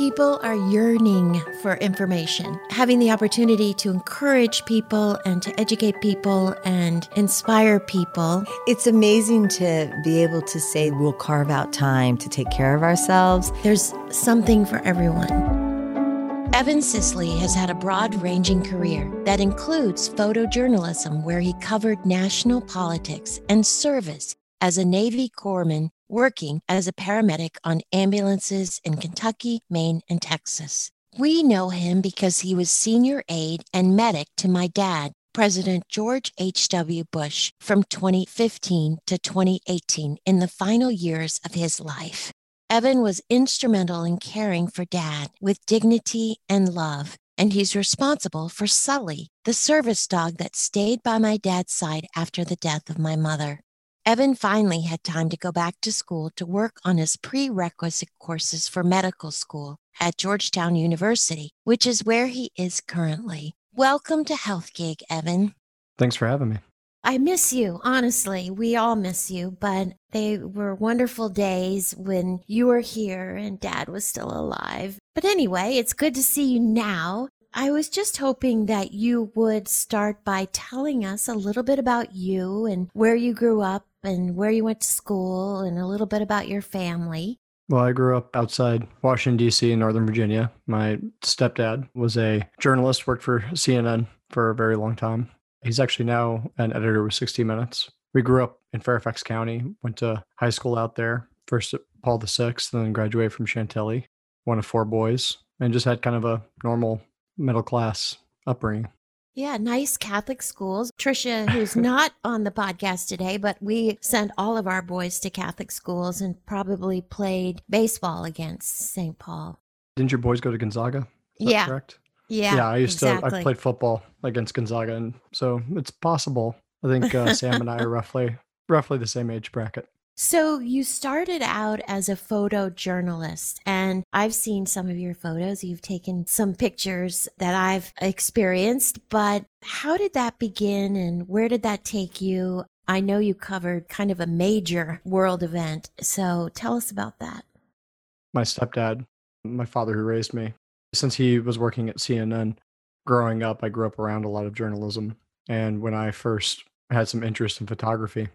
People are yearning for information. Having the opportunity to encourage people and to educate people and inspire people. It's amazing to be able to say we'll carve out time to take care of ourselves. There's something for everyone. Evan Sisley has had a broad ranging career that includes photojournalism, where he covered national politics, and service as a Navy corpsman working as a paramedic on ambulances in Kentucky, Maine, and Texas. We know him because he was senior aide and medic to my dad, President George H.W. Bush, from 2015 to 2018 in the final years of his life. Evan was instrumental in caring for Dad with dignity and love, and he's responsible for Sully, the service dog that stayed by my dad's side after the death of my mother. Evan finally had time to go back to school to work on his prerequisite courses for medical school at Georgetown University, which is where he is currently. Welcome to Health Gig, Evan. Thanks for having me. I miss you, honestly. We all miss you, but they were wonderful days when you were here and dad was still alive. But anyway, it's good to see you now. I was just hoping that you would start by telling us a little bit about you and where you grew up and where you went to school and a little bit about your family. Well, I grew up outside Washington, D.C., in Northern Virginia. My stepdad was a journalist, worked for CNN for a very long time. He's actually now an editor with 60 Minutes. We grew up in Fairfax County, went to high school out there, first at Paul VI, then graduated from Chantilly, one of four boys, and just had kind of a normal middle class upbringing. Yeah, nice Catholic schools. Trisha, who's not on the podcast today, but we sent all of our boys to Catholic schools and probably played baseball against St. Paul. Didn't your boys go to Gonzaga? yeah. Correct. Yeah. Yeah, I used exactly. to. I played football against Gonzaga, and so it's possible. I think uh, Sam and I are roughly roughly the same age bracket. So you started out as a photojournalist and I've seen some of your photos. You've taken some pictures that I've experienced, but how did that begin and where did that take you? I know you covered kind of a major world event. So tell us about that. My stepdad, my father who raised me, since he was working at CNN, growing up, I grew up around a lot of journalism. And when I first had some interest in photography,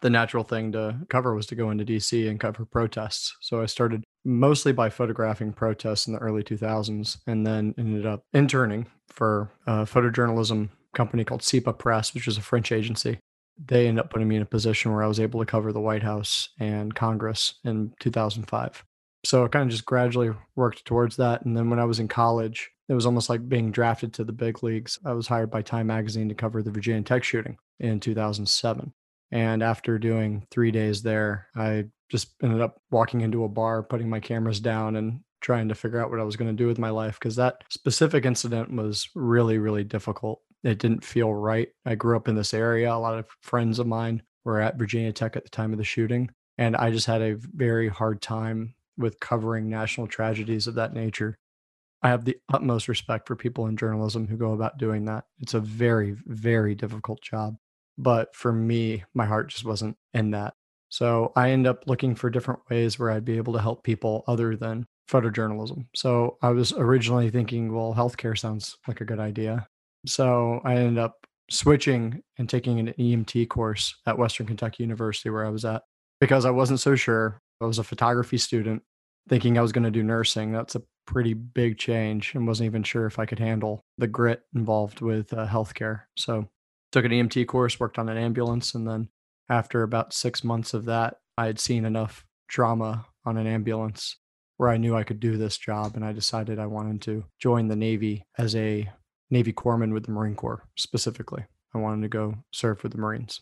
the natural thing to cover was to go into DC and cover protests. So I started mostly by photographing protests in the early 2000s and then ended up interning for a photojournalism company called SIPA Press, which is a French agency. They ended up putting me in a position where I was able to cover the White House and Congress in 2005. So I kind of just gradually worked towards that. And then when I was in college, it was almost like being drafted to the big leagues. I was hired by Time Magazine to cover the Virginia Tech shooting in 2007. And after doing three days there, I just ended up walking into a bar, putting my cameras down, and trying to figure out what I was going to do with my life because that specific incident was really, really difficult. It didn't feel right. I grew up in this area. A lot of friends of mine were at Virginia Tech at the time of the shooting. And I just had a very hard time with covering national tragedies of that nature. I have the utmost respect for people in journalism who go about doing that. It's a very, very difficult job. But for me, my heart just wasn't in that. So I end up looking for different ways where I'd be able to help people other than photojournalism. So I was originally thinking, well, healthcare sounds like a good idea. So I ended up switching and taking an EMT course at Western Kentucky University, where I was at, because I wasn't so sure. I was a photography student thinking I was going to do nursing. That's a pretty big change and wasn't even sure if I could handle the grit involved with uh, healthcare. So took an EMT course, worked on an ambulance, and then after about six months of that, I had seen enough drama on an ambulance where I knew I could do this job, and I decided I wanted to join the Navy as a Navy corpsman with the Marine Corps specifically. I wanted to go serve with the Marines.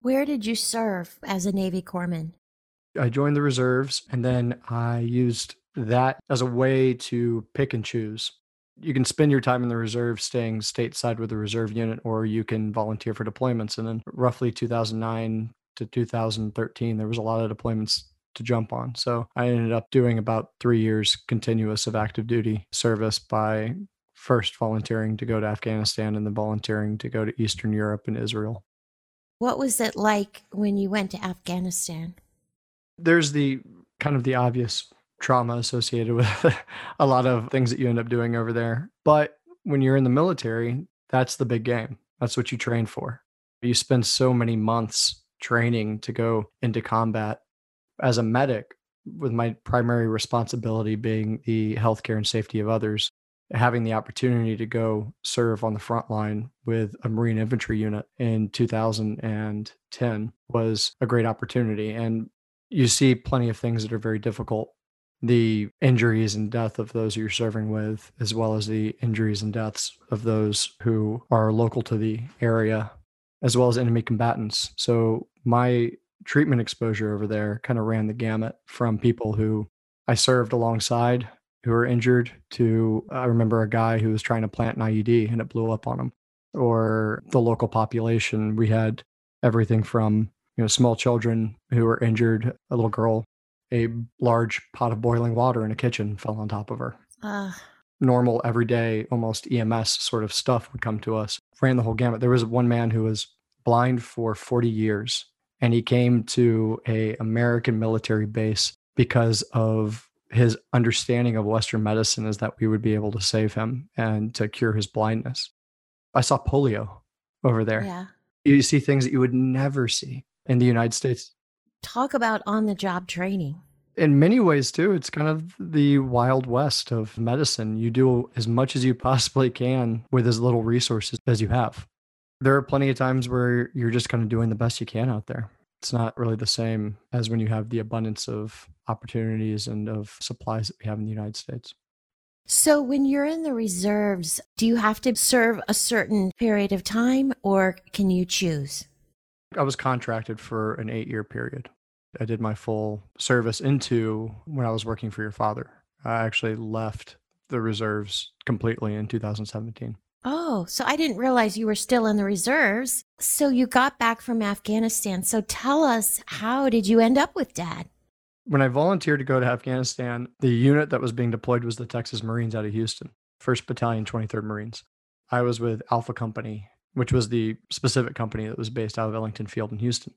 Where did you serve as a Navy corpsman? I joined the reserves, and then I used that as a way to pick and choose you can spend your time in the reserve staying stateside with the reserve unit, or you can volunteer for deployments. And then roughly 2009 to 2013, there was a lot of deployments to jump on. So I ended up doing about three years continuous of active duty service by first volunteering to go to Afghanistan and then volunteering to go to Eastern Europe and Israel. What was it like when you went to Afghanistan? There's the kind of the obvious trauma associated with a lot of things that you end up doing over there. But when you're in the military, that's the big game. That's what you train for. You spend so many months training to go into combat. As a medic, with my primary responsibility being the healthcare and safety of others, having the opportunity to go serve on the front line with a Marine infantry unit in 2010 was a great opportunity. And you see plenty of things that are very difficult. The injuries and death of those you're serving with, as well as the injuries and deaths of those who are local to the area, as well as enemy combatants. So, my treatment exposure over there kind of ran the gamut from people who I served alongside who were injured to I remember a guy who was trying to plant an IED and it blew up on him. Or the local population. We had everything from you know small children who were injured, a little girl, a large pot of boiling water in a kitchen fell on top of her. Uh. Normal, everyday, almost EMS sort of stuff would come to us. Ran the whole gamut. There was one man who was blind for 40 years and he came to a American military base because of his understanding of Western medicine is that we would be able to save him and to cure his blindness. I saw polio over there. Yeah. You see things that you would never see in the United States. Talk about on the job training. In many ways, too, it's kind of the wild west of medicine. You do as much as you possibly can with as little resources as you have. There are plenty of times where you're just kind of doing the best you can out there it's not really the same as when you have the abundance of opportunities and of supplies that we have in the United States. So, when you're in the reserves, do you have to serve a certain period of time or can you choose? I was contracted for an eight year period. I did my full service into when I was working for your father. I actually left the reserves completely in 2017. Oh, so I didn't realize you were still in the reserves. So you got back from Afghanistan. So tell us, how did you end up with dad? When I volunteered to go to Afghanistan, the unit that was being deployed was the Texas Marines out of Houston, 1st Battalion, 23rd Marines. I was with Alpha Company, which was the specific company that was based out of Ellington Field in Houston.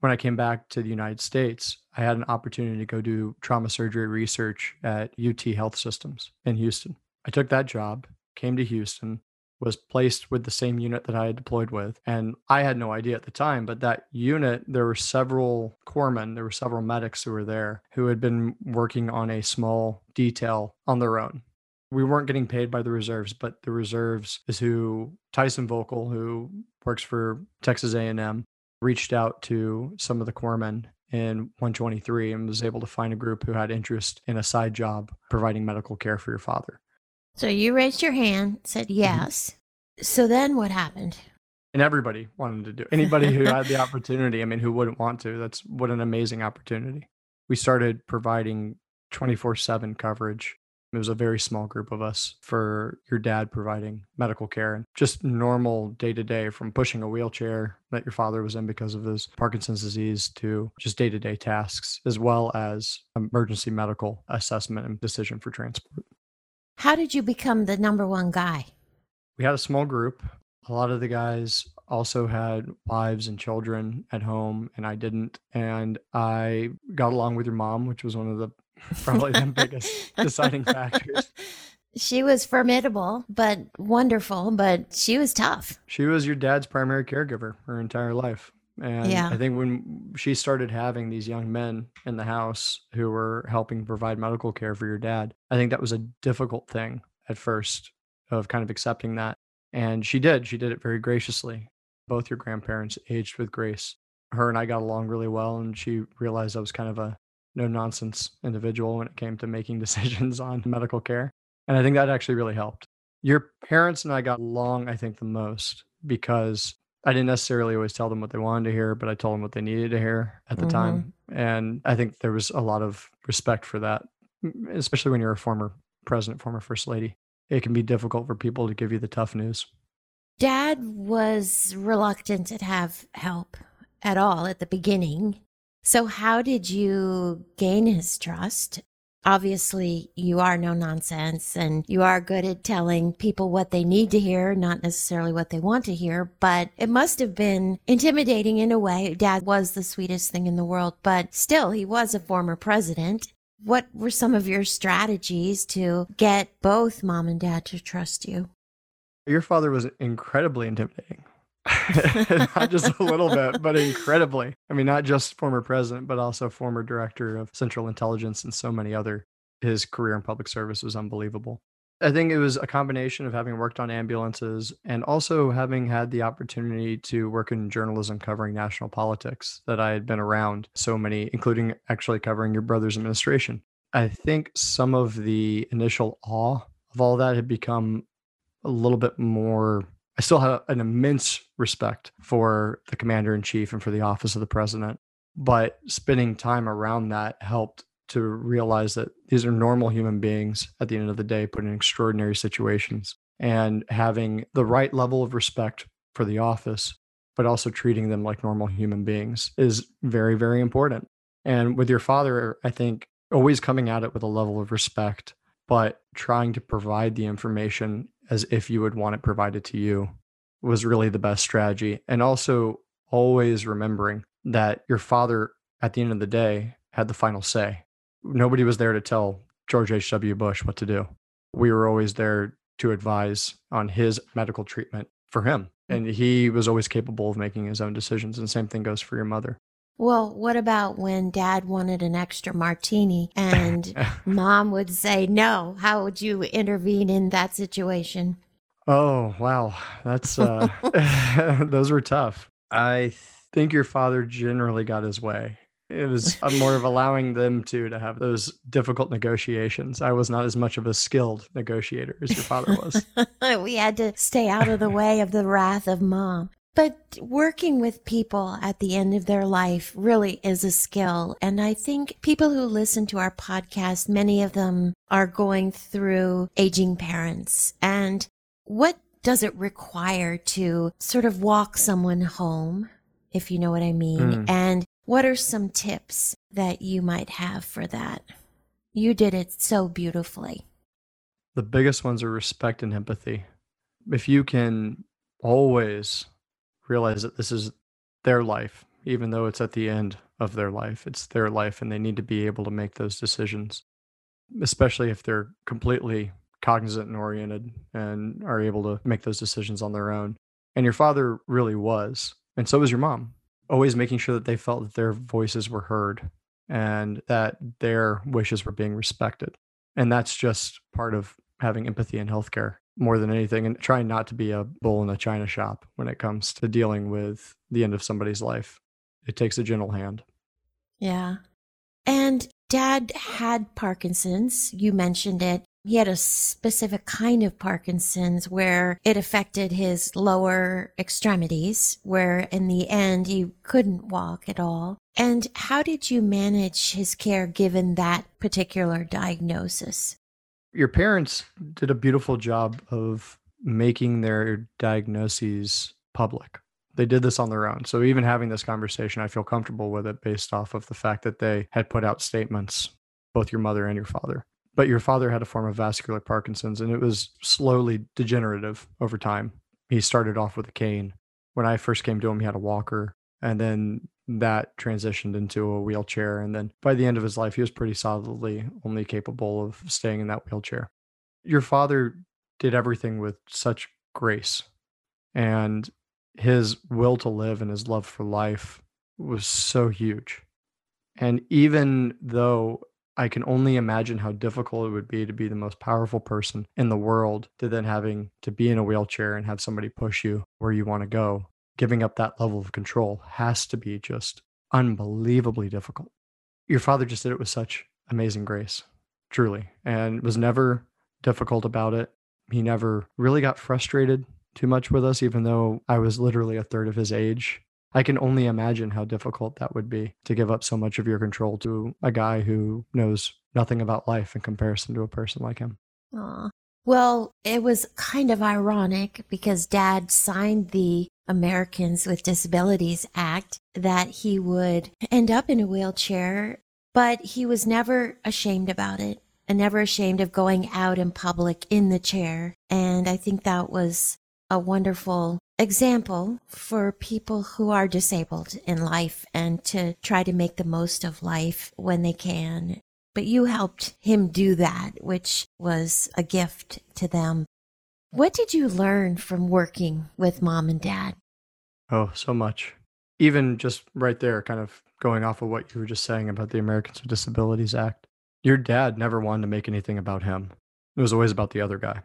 When I came back to the United States, I had an opportunity to go do trauma surgery research at UT Health Systems in Houston. I took that job, came to Houston, was placed with the same unit that I had deployed with. And I had no idea at the time, but that unit, there were several corpsmen, there were several medics who were there who had been working on a small detail on their own. We weren't getting paid by the reserves, but the reserves is who Tyson Voelkel, who works for Texas A&M, reached out to some of the corpsmen in 123 and was able to find a group who had interest in a side job providing medical care for your father. So you raised your hand, said mm-hmm. yes. Mm-hmm. So then what happened? And everybody wanted to do it. Anybody who had the opportunity, I mean, who wouldn't want to? That's what an amazing opportunity. We started providing 24 7 coverage. It was a very small group of us for your dad providing medical care and just normal day to day from pushing a wheelchair that your father was in because of his Parkinson's disease to just day to day tasks, as well as emergency medical assessment and decision for transport. How did you become the number one guy? We had a small group. A lot of the guys also had wives and children at home, and I didn't. And I got along with your mom, which was one of the probably the biggest deciding factors. She was formidable, but wonderful, but she was tough. She was your dad's primary caregiver her entire life. And yeah. I think when she started having these young men in the house who were helping provide medical care for your dad, I think that was a difficult thing at first of kind of accepting that. And she did. She did it very graciously. Both your grandparents aged with grace. Her and I got along really well, and she realized I was kind of a no nonsense individual when it came to making decisions on medical care. And I think that actually really helped. Your parents and I got along, I think, the most because I didn't necessarily always tell them what they wanted to hear, but I told them what they needed to hear at the mm-hmm. time. And I think there was a lot of respect for that, especially when you're a former president, former first lady. It can be difficult for people to give you the tough news. Dad was reluctant to have help at all at the beginning. So, how did you gain his trust obviously you are no nonsense and you are good at telling people what they need to hear, not necessarily what they want to hear, but it must have been intimidating in a way. Dad was the sweetest thing in the world, but still, he was a former president. What were some of your strategies to get both mom and dad to trust you? Your father was incredibly intimidating. not just a little bit, but incredibly. I mean, not just former president, but also former director of Central Intelligence and so many other. His career in public service was unbelievable. I think it was a combination of having worked on ambulances and also having had the opportunity to work in journalism covering national politics that I had been around so many, including actually covering your brother's administration. I think some of the initial awe of all that had become a little bit more. I still have an immense respect for the commander in chief and for the office of the president, but spending time around that helped to realize that these are normal human beings at the end of the day put in extraordinary situations and having the right level of respect for the office but also treating them like normal human beings is very very important. And with your father i think always coming at it with a level of respect but trying to provide the information as if you would want it provided to you was really the best strategy and also always remembering that your father at the end of the day had the final say nobody was there to tell George H.W. Bush what to do. We were always there to advise on his medical treatment for him. And he was always capable of making his own decisions. And same thing goes for your mother. Well, what about when dad wanted an extra martini and mom would say no? How would you intervene in that situation? Oh, wow. That's, uh, those were tough. I think your father generally got his way it was more of allowing them to to have those difficult negotiations. I was not as much of a skilled negotiator as your father was. we had to stay out of the way of the wrath of mom. But working with people at the end of their life really is a skill. And I think people who listen to our podcast, many of them are going through aging parents. And what does it require to sort of walk someone home? If you know what I mean. Mm. And what are some tips that you might have for that? You did it so beautifully. The biggest ones are respect and empathy. If you can always realize that this is their life, even though it's at the end of their life, it's their life and they need to be able to make those decisions, especially if they're completely cognizant and oriented and are able to make those decisions on their own. And your father really was. And so was your mom always making sure that they felt that their voices were heard and that their wishes were being respected. And that's just part of having empathy in healthcare more than anything and trying not to be a bull in a china shop when it comes to dealing with the end of somebody's life. It takes a gentle hand. Yeah. And dad had Parkinson's. You mentioned it. He had a specific kind of Parkinson's where it affected his lower extremities, where in the end he couldn't walk at all. And how did you manage his care given that particular diagnosis? Your parents did a beautiful job of making their diagnoses public. They did this on their own. So even having this conversation, I feel comfortable with it based off of the fact that they had put out statements, both your mother and your father but your father had a form of vascular Parkinson's and it was slowly degenerative over time. He started off with a cane. When I first came to him, he had a walker and then that transitioned into a wheelchair. And then by the end of his life, he was pretty solidly only capable of staying in that wheelchair. Your father did everything with such grace and his will to live and his love for life was so huge. And even though I can only imagine how difficult it would be to be the most powerful person in the world to then having to be in a wheelchair and have somebody push you where you want to go. Giving up that level of control has to be just unbelievably difficult. Your father just did it with such amazing grace, truly, and was never difficult about it. He never really got frustrated too much with us, even though I was literally a third of his age. I can only imagine how difficult that would be to give up so much of your control to a guy who knows nothing about life in comparison to a person like him. Aw. Well, it was kind of ironic because dad signed the Americans with Disabilities Act that he would end up in a wheelchair, but he was never ashamed about it and never ashamed of going out in public in the chair. And I think that was a wonderful example for people who are disabled in life and to try to make the most of life when they can. but you helped him do that, which was a gift to them. What did you learn from working with mom and dad? Oh, so much. Even just right there, kind of going off of what you were just saying about the Americans with Disabilities Act. Your dad never wanted to make anything about him. It was always about the other guy.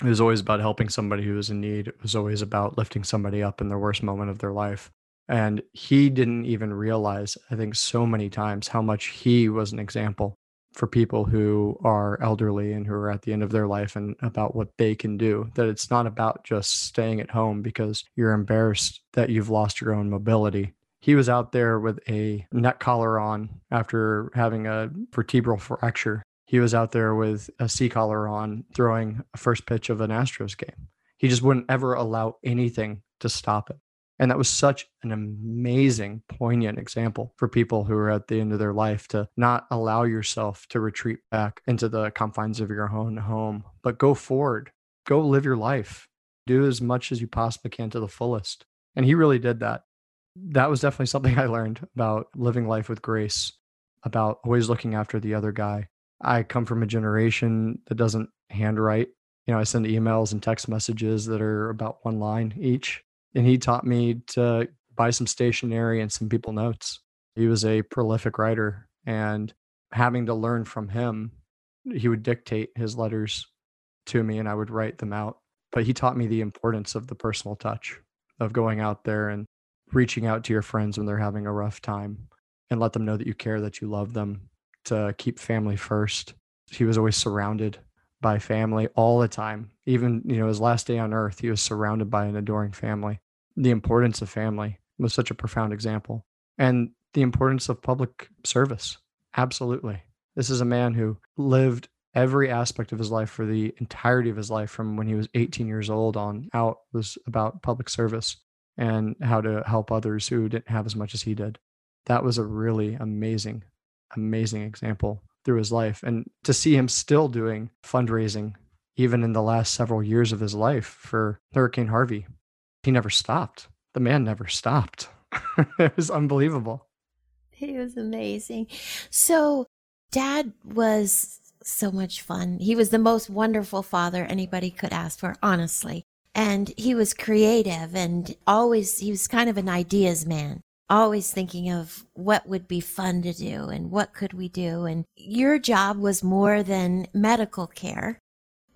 It was always about helping somebody who was in need. It was always about lifting somebody up in their worst moment of their life. And he didn't even realize, I think, so many times how much he was an example for people who are elderly and who are at the end of their life and about what they can do. That it's not about just staying at home because you're embarrassed that you've lost your own mobility. He was out there with a neck collar on after having a vertebral fracture. He was out there with a C collar on throwing a first pitch of an Astros game. He just wouldn't ever allow anything to stop it. And that was such an amazing, poignant example for people who are at the end of their life to not allow yourself to retreat back into the confines of your own home, but go forward, go live your life, do as much as you possibly can to the fullest. And he really did that. That was definitely something I learned about living life with grace, about always looking after the other guy. I come from a generation that doesn't handwrite. You know, I send emails and text messages that are about one line each and he taught me to buy some stationery and some people notes. He was a prolific writer and having to learn from him, he would dictate his letters to me and I would write them out. But he taught me the importance of the personal touch of going out there and reaching out to your friends when they're having a rough time and let them know that you care, that you love them, to keep family first. He was always surrounded by family all the time. Even, you know, his last day on earth, he was surrounded by an adoring family. The importance of family was such a profound example. And the importance of public service. Absolutely. This is a man who lived every aspect of his life for the entirety of his life from when he was 18 years old on out was about public service and how to help others who didn't have as much as he did. That was a really amazing, amazing example through his life. And to see him still doing fundraising, even in the last several years of his life for Hurricane Harvey, he never stopped. The man never stopped. it was unbelievable. He was amazing. So, dad was so much fun. He was the most wonderful father anybody could ask for, honestly. And he was creative and always, he was kind of an ideas man always thinking of what would be fun to do and what could we do. And your job was more than medical care.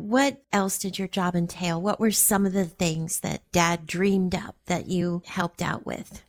What else did your job entail? What were some of the things that dad dreamed up that you helped out with?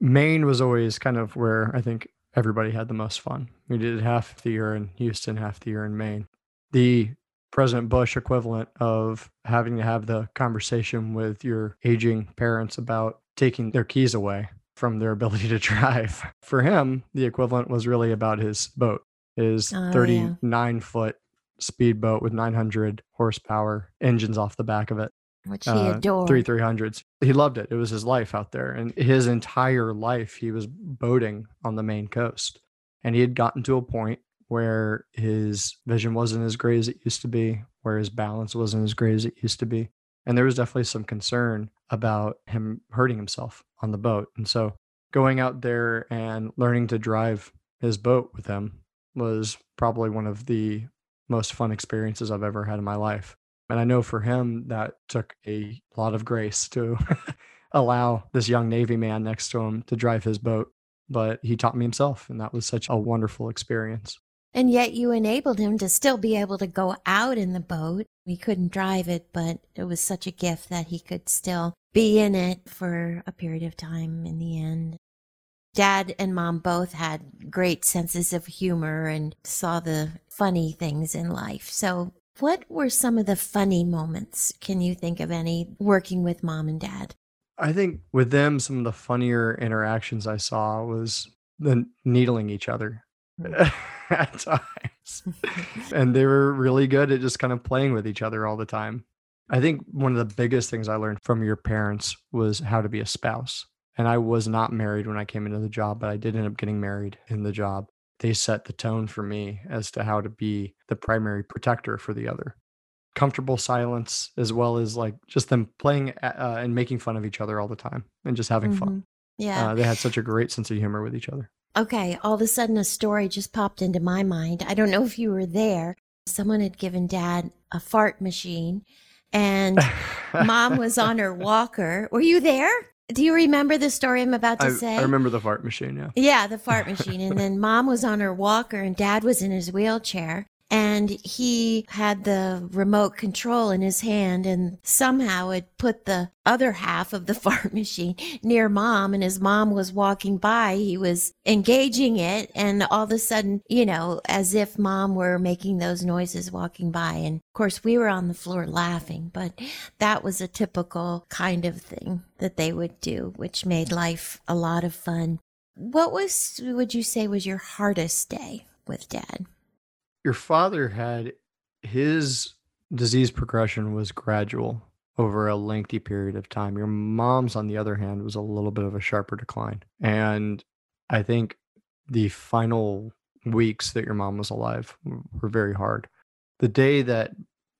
Maine was always kind of where I think everybody had the most fun. We did half the year in Houston, half the year in Maine. The President Bush equivalent of having to have the conversation with your aging parents about taking their keys away from their ability to drive. For him, the equivalent was really about his boat, his oh, 39 yeah. foot speedboat with 900 horsepower engines off the back of it. Which he uh, adored. Three 300s. He loved it. It was his life out there. And his entire life, he was boating on the Maine coast. And he had gotten to a point where his vision wasn't as great as it used to be, where his balance wasn't as great as it used to be. And there was definitely some concern about him hurting himself on the boat. And so going out there and learning to drive his boat with him was probably one of the most fun experiences I've ever had in my life. And I know for him that took a lot of grace to allow this young Navy man next to him to drive his boat. But he taught me himself, and that was such a wonderful experience. And yet you enabled him to still be able to go out in the boat. He couldn't drive it, but it was such a gift that he could still be in it for a period of time in the end. Dad and mom both had great senses of humor and saw the funny things in life. So, what were some of the funny moments? Can you think of any working with mom and dad? I think with them, some of the funnier interactions I saw was the needling each other. Mm. at times. and they were really good at just kind of playing with each other all the time. I think one of the biggest things I learned from your parents was how to be a spouse. And I was not married when I came into the job, but I did end up getting married in the job. They set the tone for me as to how to be the primary protector for the other. Comfortable silence, as well as like just them playing uh, and making fun of each other all the time and just having mm-hmm. fun. Yeah. Uh, they had such a great sense of humor with each other. Okay, all of a sudden a story just popped into my mind. I don't know if you were there. Someone had given dad a fart machine and mom was on her walker. Were you there? Do you remember the story I'm about to I, say? I remember the fart machine, yeah. Yeah, the fart machine. and then mom was on her walker and dad was in his wheelchair and he had the remote control in his hand and somehow had put the other half of the fart machine near mom and his mom was walking by he was engaging it and all of a sudden you know as if mom were making those noises walking by and of course we were on the floor laughing but that was a typical kind of thing that they would do which made life a lot of fun. What was would you say was your hardest day with dad your father had his disease progression was gradual over a lengthy period of time. Your mom's, on the other hand, was a little bit of a sharper decline. And I think the final weeks that your mom was alive were very hard. The day that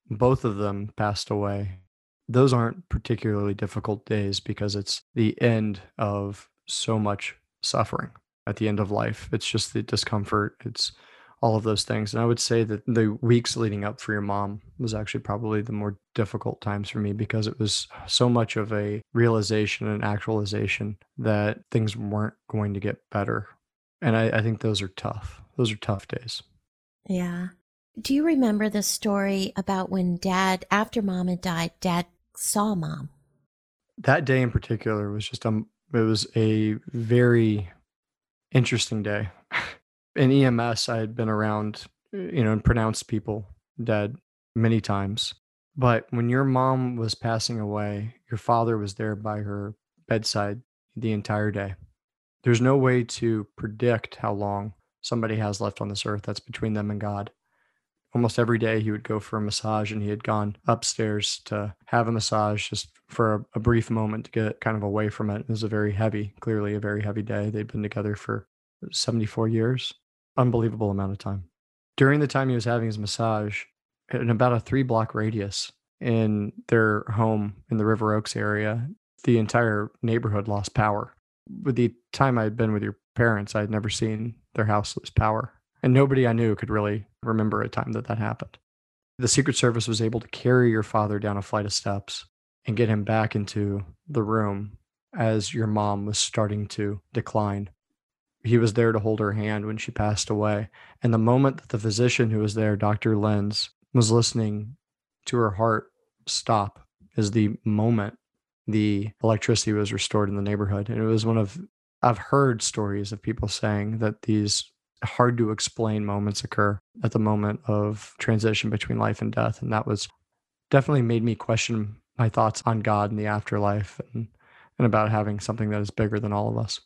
both of them passed away, those aren't particularly difficult days because it's the end of so much suffering at the end of life. It's just the discomfort. It's all of those things. And I would say that the weeks leading up for your mom was actually probably the more difficult times for me because it was so much of a realization and actualization that things weren't going to get better. And I, I think those are tough. Those are tough days. Yeah. Do you remember the story about when dad, after mom had died, dad saw mom? That day in particular was just um it was a very interesting day. In EMS, I had been around, uh, you know, and pronounced people dead many times. But when your mom was passing away, your father was there by her bedside the entire day. There's no way to predict how long somebody has left on this earth. That's between them and God. Almost every day he would go for a massage, and he had gone upstairs to have a massage just for a, a brief moment to get kind of away from it. It was a very heavy, clearly a very heavy day. They'd been together for 74 years unbelievable amount of time. During the time he was having his massage, in about a three block radius in their home in the River Oaks area, the entire neighborhood lost power. With the time I had been with your parents, I had never seen their house lose power. And nobody I knew could really remember a time that that happened. The Secret Service was able to carry your father down a flight of steps and get him back into the room as your mom was starting to decline he was there to hold her hand when she passed away. And the moment that the physician who was there, Dr. Lenz, was listening to her heart stop is the moment the electricity was restored in the neighborhood. And it was one of, I've heard stories of people saying that these hard to explain moments occur at the moment of transition between life and death. And that was definitely made me question my thoughts on God and the afterlife and, and about having something that is bigger than all of us.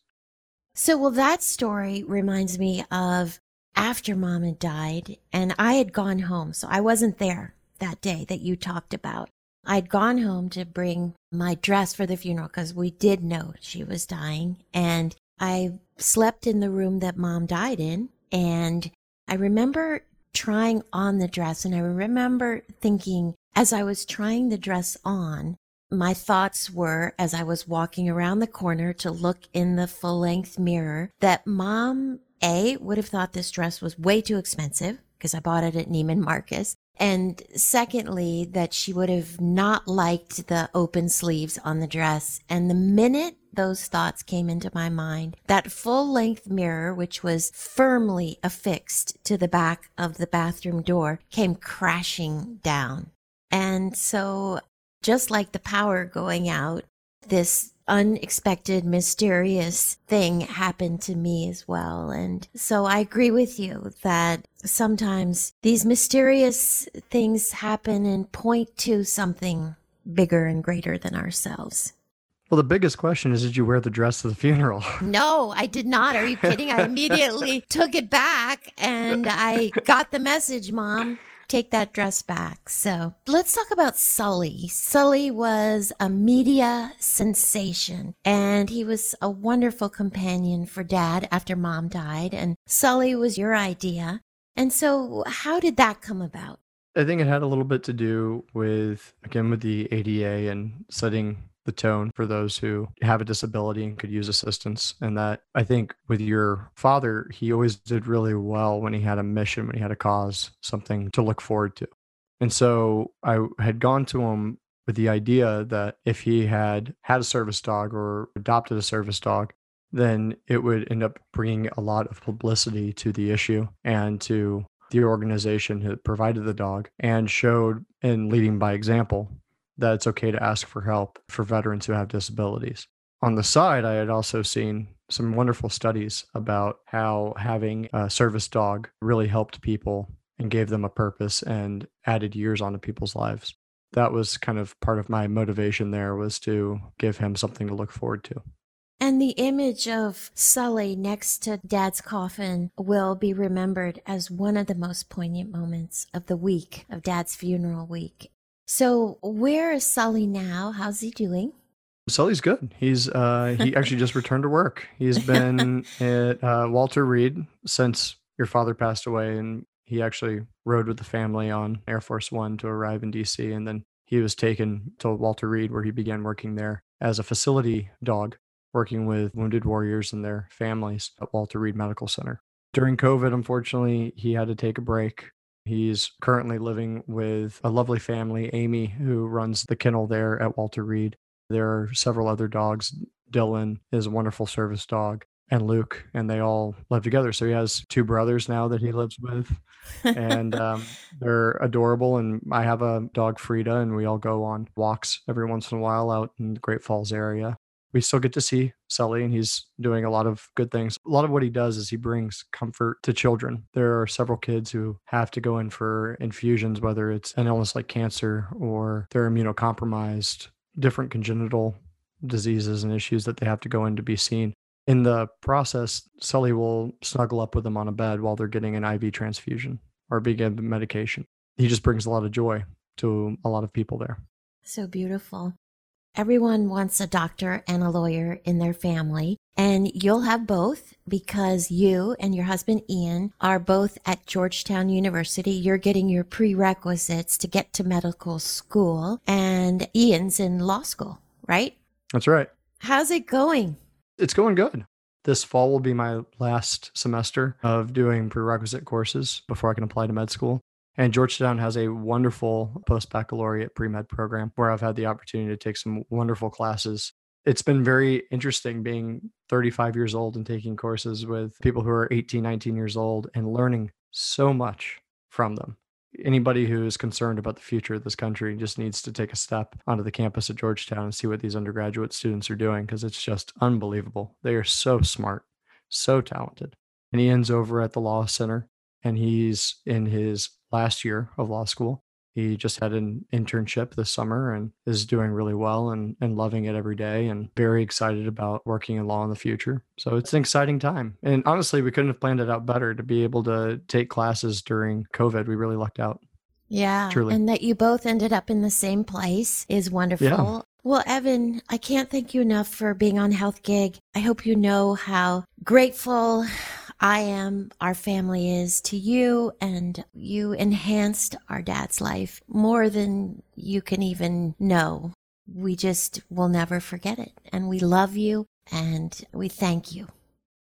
So, well, that story reminds me of after mom had died and I had gone home. So I wasn't there that day that you talked about. I'd gone home to bring my dress for the funeral because we did know she was dying. And I slept in the room that mom died in. And I remember trying on the dress. And I remember thinking, as I was trying the dress on, my thoughts were as I was walking around the corner to look in the full length mirror that mom A would have thought this dress was way too expensive because I bought it at Neiman Marcus. And secondly, that she would have not liked the open sleeves on the dress. And the minute those thoughts came into my mind, that full length mirror, which was firmly affixed to the back of the bathroom door, came crashing down. And so just like the power going out, this unexpected, mysterious thing happened to me as well. And so I agree with you that sometimes these mysterious things happen and point to something bigger and greater than ourselves. Well, the biggest question is Did you wear the dress to the funeral? No, I did not. Are you kidding? I immediately took it back and I got the message, Mom take that dress back. So let's talk about Sully. Sully was a media sensation and he was a wonderful companion for dad after mom died. And Sully was your idea. And so, how did that come about? I think it had a little bit to do with, again, with the ADA and setting the tone for those who have a disability and could use assistance. And that I think with your father, he always did really well when he had a mission, when he had a cause, something to look forward to. And so I had gone to him with the idea that if he had had a service dog or adopted a service dog, then it would end up bringing a lot of publicity to the issue and to the organization who provided the dog and showed in leading by example that it's okay to ask for help for veterans who have disabilities. On the side, I had also seen some wonderful studies about how having a service dog really helped people and gave them a purpose and added years onto people's lives. That was kind of part of my motivation there was to give him something to look forward to. And the image of Sully next to Dad's coffin will be remembered as one of the most poignant moments of the week, of Dad's funeral week. So, where is Sully now? How's he doing? Sully's good. He's uh he actually just returned to work. He's been at uh, Walter Reed since your father passed away, and he actually rode with the family on Air Force One to arrive in DC, and then he was taken to Walter Reed, where he began working there as a facility dog, working with wounded warriors and their families at Walter Reed Medical Center. During COVID, unfortunately, he had to take a break He's currently living with a lovely family, Amy, who runs the kennel there at Walter Reed. There are several other dogs. Dylan is a wonderful service dog, and Luke, and they all live together. So he has two brothers now that he lives with, and um, they're adorable. And I have a dog, Frida, and we all go on walks every once in a while out in the Great Falls area we still get to see Sully and he's doing a lot of good things. A lot of what he does is he brings comfort to children. There are several kids who have to go in for infusions, whether it's an illness like cancer or they're immunocompromised, different congenital diseases and issues that they have to go in to be seen. In the process, Sully will snuggle up with them on a bed while they're getting an IV transfusion or being given medication. He just brings a lot of joy to a lot of people there. So beautiful. Everyone wants a doctor and a lawyer in their family, and you'll have both because you and your husband Ian are both at Georgetown University. You're getting your prerequisites to get to medical school, and Ian's in law school, right? That's right. How's it going? It's going good. This fall will be my last semester of doing prerequisite courses before I can apply to med school. And Georgetown has a wonderful post baccalaureate pre med program where I've had the opportunity to take some wonderful classes. It's been very interesting being 35 years old and taking courses with people who are 18, 19 years old and learning so much from them. Anybody who is concerned about the future of this country just needs to take a step onto the campus at Georgetown and see what these undergraduate students are doing because it's just unbelievable. They are so smart, so talented. And Ian's over at the Law Center and he's in his last year of law school. He just had an internship this summer and is doing really well and, and loving it every day and very excited about working in law in the future. So it's an exciting time. And honestly, we couldn't have planned it out better to be able to take classes during COVID. We really lucked out. Yeah. Truly. And that you both ended up in the same place is wonderful. Yeah. Well, Evan, I can't thank you enough for being on Health Gig. I hope you know how grateful I am, our family is to you, and you enhanced our dad's life more than you can even know. We just will never forget it. And we love you and we thank you.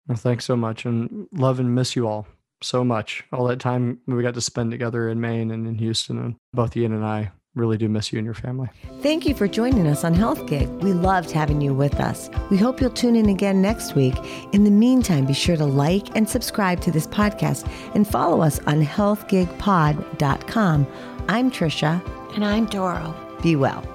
Well, thanks so much and love and miss you all so much. All that time we got to spend together in Maine and in Houston, and both Ian and I really do miss you and your family. Thank you for joining us on Health Gig. We loved having you with us. We hope you'll tune in again next week. In the meantime, be sure to like and subscribe to this podcast and follow us on healthgigpod.com. I'm Trisha. And I'm Doro. Be well.